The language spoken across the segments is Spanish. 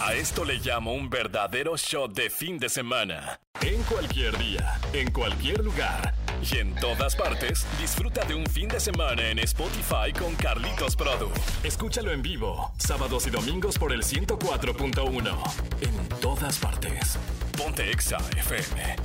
A esto le llamo un verdadero shot de fin de semana. En cualquier día, en cualquier lugar y en todas partes, disfruta de un fin de semana en Spotify con Carlitos Produ. Escúchalo en vivo, sábados y domingos por el 104.1. En todas partes. Ponte Exa FM.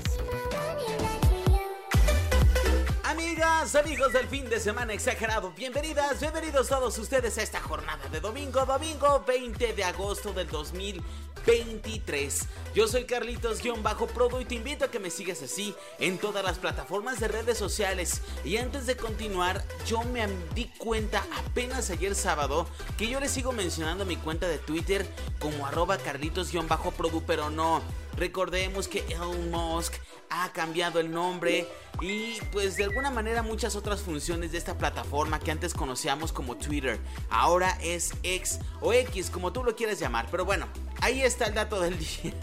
Amigas, amigos del fin de semana exagerado, bienvenidas, bienvenidos todos ustedes a esta jornada de domingo, domingo 20 de agosto del 2023. Yo soy Carlitos-Prodo y te invito a que me sigas así en todas las plataformas de redes sociales. Y antes de continuar, yo me di cuenta apenas ayer sábado que yo le sigo mencionando mi cuenta de Twitter como arroba Carlitos-Produ, pero no. Recordemos que Elon Musk ha cambiado el nombre y pues de alguna manera muchas otras funciones de esta plataforma que antes conocíamos como Twitter, ahora es X o X como tú lo quieras llamar, pero bueno, ahí está el dato del día.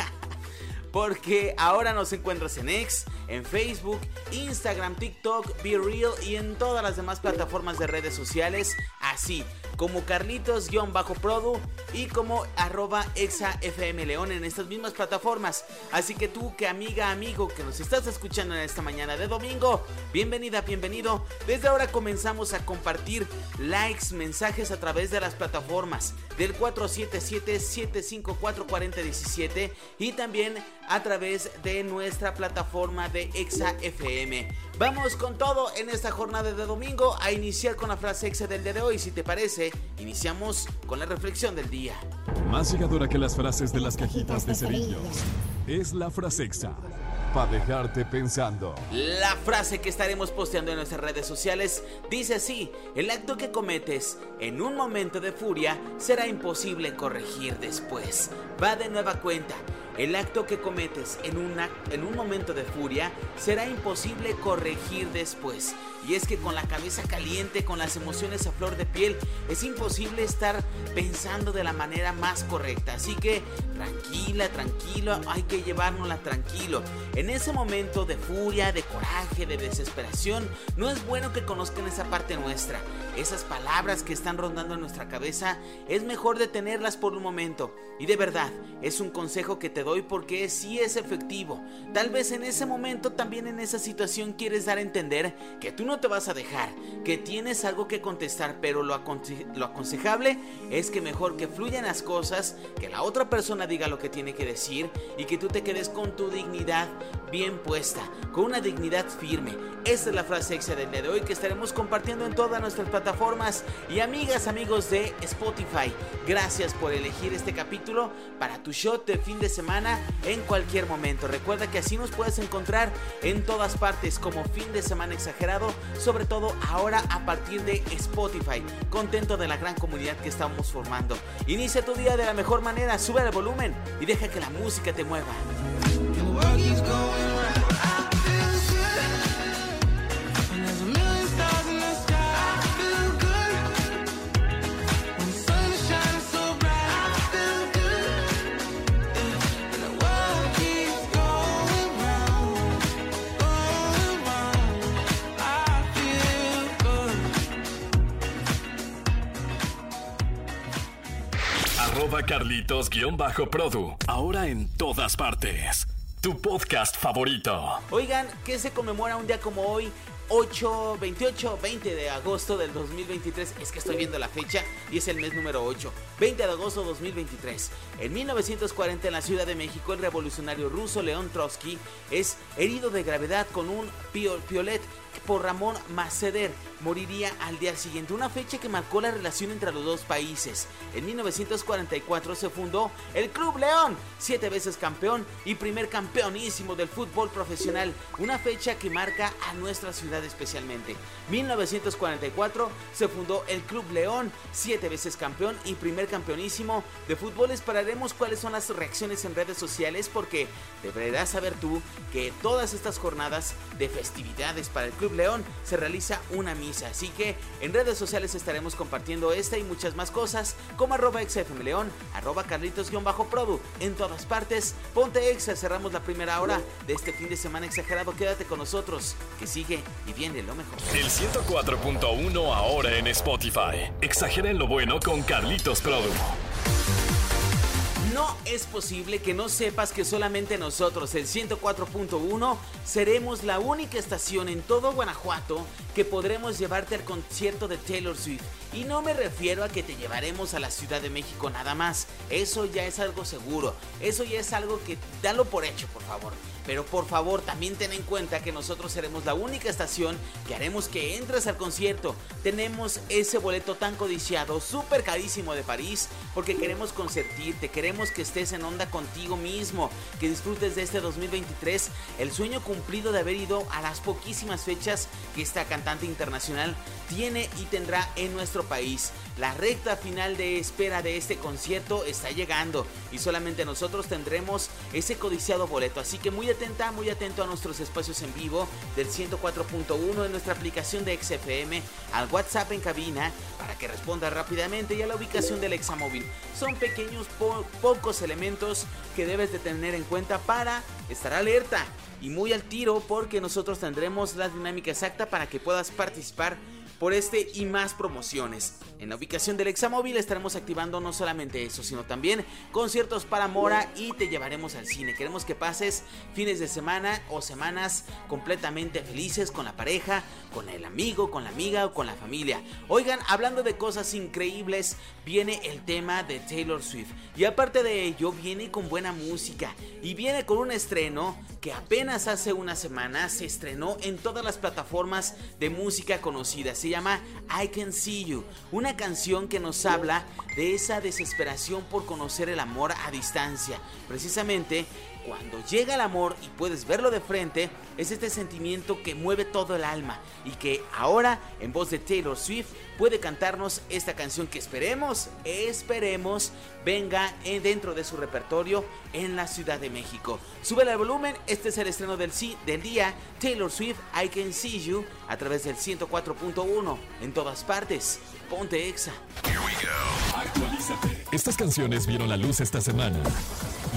Porque ahora nos encuentras en X, en Facebook, Instagram, TikTok, Be Real y en todas las demás plataformas de redes sociales. Así como Carlitos-Produ y como arroba exafmleón en estas mismas plataformas. Así que tú que amiga, amigo que nos estás escuchando en esta mañana de domingo, bienvenida, bienvenido. Desde ahora comenzamos a compartir likes, mensajes a través de las plataformas del 477-754-4017 y también a través de nuestra plataforma de ExaFM. Vamos con todo en esta jornada de domingo a iniciar con la frase exa del día de hoy. Si te parece, iniciamos con la reflexión del día. Más llegadora que las frases de las cajitas de cerillos es la frase exa. Dejarte pensando. La frase que estaremos posteando en nuestras redes sociales dice así: El acto que cometes en un momento de furia será imposible corregir después. Va de nueva cuenta. El acto que cometes en, en un momento de furia será imposible corregir después. Y es que con la cabeza caliente, con las emociones a flor de piel, es imposible estar pensando de la manera más correcta. Así que tranquila, tranquilo, hay que llevárnosla tranquilo. En ese momento de furia, de coraje, de desesperación, no es bueno que conozcan esa parte nuestra. Esas palabras que están rondando en nuestra cabeza, es mejor detenerlas por un momento. Y de verdad, es un consejo que te doy porque sí es efectivo. Tal vez en ese momento, también en esa situación, quieres dar a entender que tú no te vas a dejar, que tienes algo que contestar, pero lo, lo aconsejable es que mejor que fluyan las cosas, que la otra persona diga lo que tiene que decir y que tú te quedes con tu dignidad bien puesta, con una dignidad firme. Esta es la frase exa del día de hoy que estaremos compartiendo en todas nuestras plataformas y amigas, amigos de Spotify. Gracias por elegir este capítulo para tu shot de fin de semana en cualquier momento. Recuerda que así nos puedes encontrar en todas partes como fin de semana exagerado sobre todo ahora a partir de Spotify. Contento de la gran comunidad que estamos formando. Inicia tu día de la mejor manera, sube el volumen y deja que la música te mueva. Carlitos-Produ. Ahora en todas partes. Tu podcast favorito. Oigan, ¿qué se conmemora un día como hoy? 8, 28, 20 de agosto del 2023. Es que estoy viendo la fecha y es el mes número 8. 20 de agosto 2023. En 1940 en la Ciudad de México, el revolucionario ruso León Trotsky es herido de gravedad con un piolet por Ramón Maceder. Moriría al día siguiente, una fecha que marcó la relación entre los dos países. En 1944 se fundó el Club León, siete veces campeón y primer campeonísimo del fútbol profesional, una fecha que marca a nuestra ciudad especialmente. 1944 se fundó el Club León, siete veces campeón y primer campeonísimo de fútbol. Esperaremos cuáles son las reacciones en redes sociales porque deberás saber tú que todas estas jornadas de festividades para el Club León se realiza una misa. Así que en redes sociales estaremos compartiendo esta y muchas más cosas como arroba xfmleón, arroba carlitos-produ en todas partes. Ponte exa, cerramos la primera hora de este fin de semana exagerado. Quédate con nosotros, que sigue y viene lo mejor. El 104.1 ahora en Spotify. Exageren lo bueno con Carlitos Produ. No es posible que no sepas que solamente nosotros, el 104.1, seremos la única estación en todo Guanajuato que podremos llevarte al concierto de Taylor Swift. Y no me refiero a que te llevaremos a la Ciudad de México nada más. Eso ya es algo seguro. Eso ya es algo que dalo por hecho, por favor. Pero por favor, también ten en cuenta que nosotros seremos la única estación que haremos que entres al concierto. Tenemos ese boleto tan codiciado, súper carísimo de París, porque queremos consentirte, queremos que estés en onda contigo mismo, que disfrutes de este 2023, el sueño cumplido de haber ido a las poquísimas fechas que esta cantante internacional tiene y tendrá en nuestro país. La recta final de espera de este concierto está llegando y solamente nosotros tendremos ese codiciado boleto, así que muy atenta, muy atento a nuestros espacios en vivo del 104.1 en nuestra aplicación de XFM, al WhatsApp en cabina para que responda rápidamente y a la ubicación del examóvil. Son pequeños pocos elementos que debes de tener en cuenta para estar alerta y muy al tiro porque nosotros tendremos la dinámica exacta para que puedas participar por este y más promociones. En la ubicación del Examóvil estaremos activando no solamente eso, sino también conciertos para Mora y te llevaremos al cine. Queremos que pases fines de semana o semanas completamente felices con la pareja, con el amigo, con la amiga o con la familia. Oigan, hablando de cosas increíbles, viene el tema de Taylor Swift. Y aparte de ello, viene con buena música y viene con un estreno que apenas hace una semana se estrenó en todas las plataformas de música conocidas. Se llama I Can See You, una canción que nos habla de esa desesperación por conocer el amor a distancia. Precisamente cuando llega el amor y puedes verlo de frente, es este sentimiento que mueve todo el alma y que ahora, en voz de Taylor Swift, puede cantarnos esta canción que esperemos, esperemos, venga dentro de su repertorio en la Ciudad de México. Sube el volumen, este es el estreno del, del día, Taylor Swift, I Can See You, a través del 104.1, en todas partes. Ponte Exa. Actualízate. Estas canciones vieron la luz esta semana.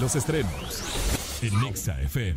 Los estrenos en Nexa FM.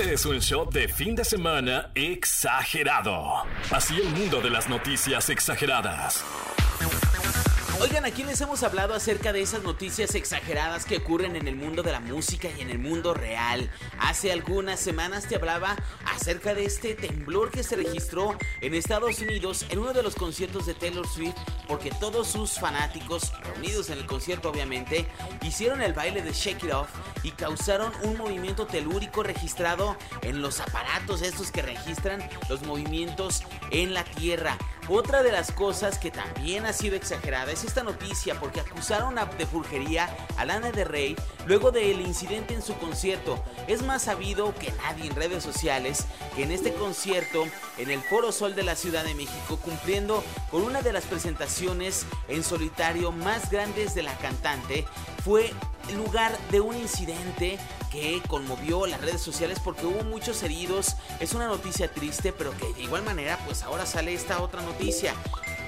Este es un show de fin de semana exagerado. Así el mundo de las noticias exageradas. Oigan, aquí les hemos hablado acerca de esas noticias exageradas que ocurren en el mundo de la música y en el mundo real. Hace algunas semanas te hablaba acerca de este temblor que se registró en Estados Unidos en uno de los conciertos de Taylor Swift porque todos sus fanáticos, reunidos en el concierto obviamente, hicieron el baile de Shake It Off y causaron un movimiento telúrico registrado en los aparatos estos que registran los movimientos en la Tierra. Otra de las cosas que también ha sido exagerada es esta noticia porque acusaron de forjería a Lana de Rey luego del incidente en su concierto. Es más sabido que nadie en redes sociales que en este concierto en el Foro Sol de la Ciudad de México cumpliendo con una de las presentaciones en solitario más grandes de la cantante fue lugar de un incidente que conmovió las redes sociales porque hubo muchos heridos. Es una noticia triste, pero que de igual manera, pues ahora sale esta otra noticia.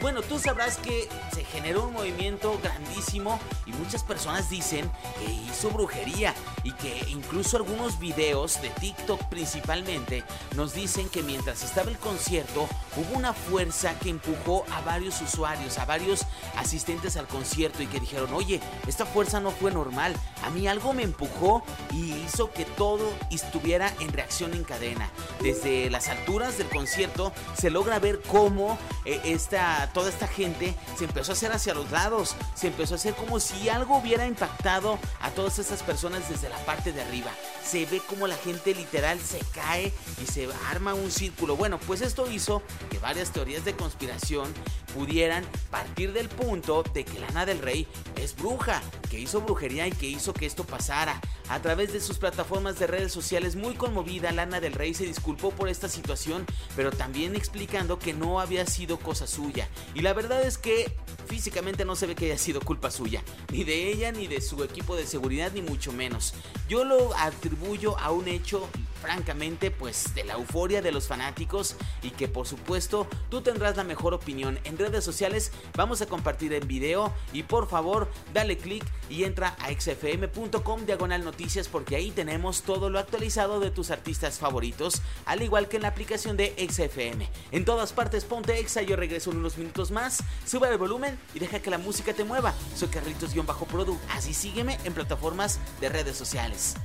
Bueno, tú sabrás que se generó un movimiento grandísimo y muchas personas dicen que hizo brujería. Y que incluso algunos videos de TikTok principalmente nos dicen que mientras estaba el concierto hubo una fuerza que empujó a varios usuarios, a varios asistentes al concierto y que dijeron, oye, esta fuerza no fue normal, a mí algo me empujó y hizo que todo estuviera en reacción en cadena. Desde las alturas del concierto se logra ver cómo eh, esta, toda esta gente se empezó a hacer hacia los lados, se empezó a hacer como si algo hubiera impactado a todas esas personas desde la parte de arriba. Se ve como la gente literal se cae y se arma un círculo. Bueno, pues esto hizo que varias teorías de conspiración pudieran partir del punto de que Lana del Rey es bruja, que hizo brujería y que hizo que esto pasara. A través de sus plataformas de redes sociales muy conmovida, Lana del Rey se disculpó por esta situación, pero también explicando que no había sido cosa suya. Y la verdad es que físicamente no se ve que haya sido culpa suya, ni de ella, ni de su equipo de seguridad, ni mucho menos. Yo lo atribuyo a un hecho francamente pues de la euforia de los fanáticos y que por supuesto tú tendrás la mejor opinión. En redes sociales vamos a compartir el video y por favor dale click y entra a xfm.com diagonal noticias porque ahí tenemos todo lo actualizado de tus artistas favoritos al igual que en la aplicación de XFM en todas partes ponte exa yo regreso en unos minutos más. Sube el volumen y deja que la música te mueva. Soy Carlitos-Produ así sígueme en plataformas de redes sociales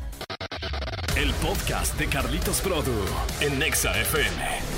el podcast de Carlitos Produ en Nexa FM.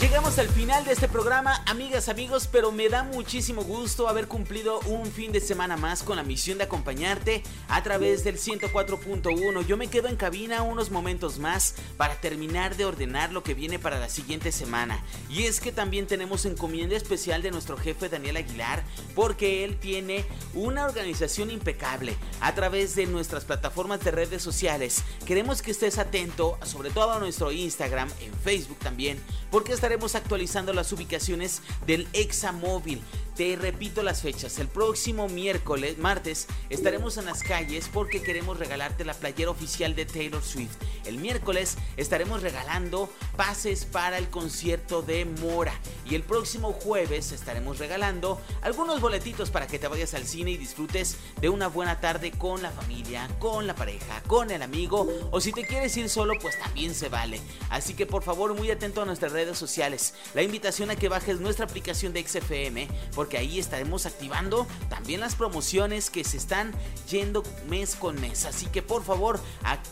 Llegamos al final de este programa, amigas, amigos, pero me da muchísimo gusto haber cumplido un fin de semana más con la misión de acompañarte a través del 104.1. Yo me quedo en cabina unos momentos más para terminar de ordenar lo que viene para la siguiente semana. Y es que también tenemos encomienda especial de nuestro jefe Daniel Aguilar, porque él tiene una organización impecable a través de nuestras plataformas de redes sociales. Queremos que estés atento, sobre todo a nuestro Instagram, en Facebook también, porque está estaremos actualizando las ubicaciones del Examóvil. Te repito las fechas. El próximo miércoles, martes, estaremos en las calles porque queremos regalarte la playera oficial de Taylor Swift. El miércoles estaremos regalando pases para el concierto de Mora. Y el próximo jueves estaremos regalando algunos boletitos para que te vayas al cine y disfrutes de una buena tarde con la familia, con la pareja, con el amigo. O si te quieres ir solo, pues también se vale. Así que por favor, muy atento a nuestras redes sociales. La invitación a que bajes nuestra aplicación de XFM porque ahí estaremos activando también las promociones que se están yendo mes con mes. Así que por favor,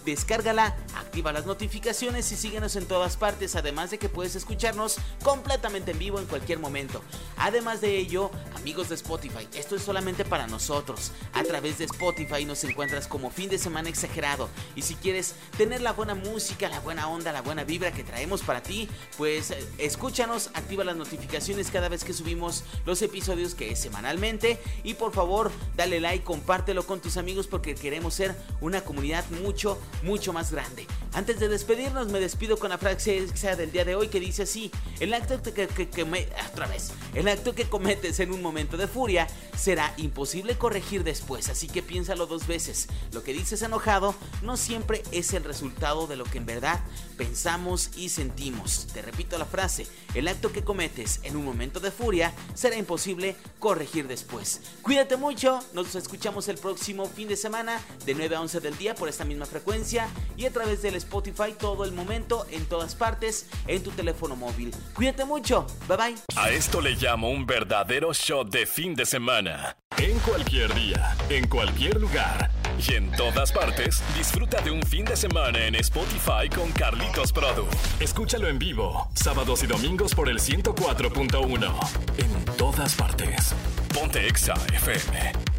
descárgala, activa las notificaciones y síguenos en todas partes, además de que puedes escucharnos completamente en vivo en cualquier momento. Además de ello, amigos de Spotify, esto es solamente para nosotros. A través de Spotify nos encuentras como fin de semana exagerado. Y si quieres tener la buena música, la buena onda, la buena vibra que traemos para ti, pues eh, escúchanos, activa las notificaciones cada vez que subimos los episodios que es semanalmente. Y por favor, dale like, compártelo con tus amigos porque queremos ser una comunidad mucho, mucho más grande. Antes de despedirnos, me despido con la frase del día de hoy que dice así: El acto que, que, otra vez, el acto que cometes en un momento de furia será imposible corregir después. Así que piénsalo dos veces. Lo que dices enojado no siempre es el resultado de lo que en verdad pensamos y sentimos. Te repito la frase: El acto que cometes en un momento de furia será imposible corregir después. Cuídate mucho, nos escuchamos el próximo fin de semana de 9 a 11 del día por esta misma frecuencia y a través del Spotify todo el momento, en todas partes, en tu teléfono móvil. Cuídate mucho, bye bye. A esto le llamo un verdadero shot de fin de semana. En cualquier día, en cualquier lugar y en todas partes, disfruta de un fin de semana en Spotify con Carlitos Produ. Escúchalo en vivo, sábados y domingos por el 104.1. En todas partes. Ponte Exa FM.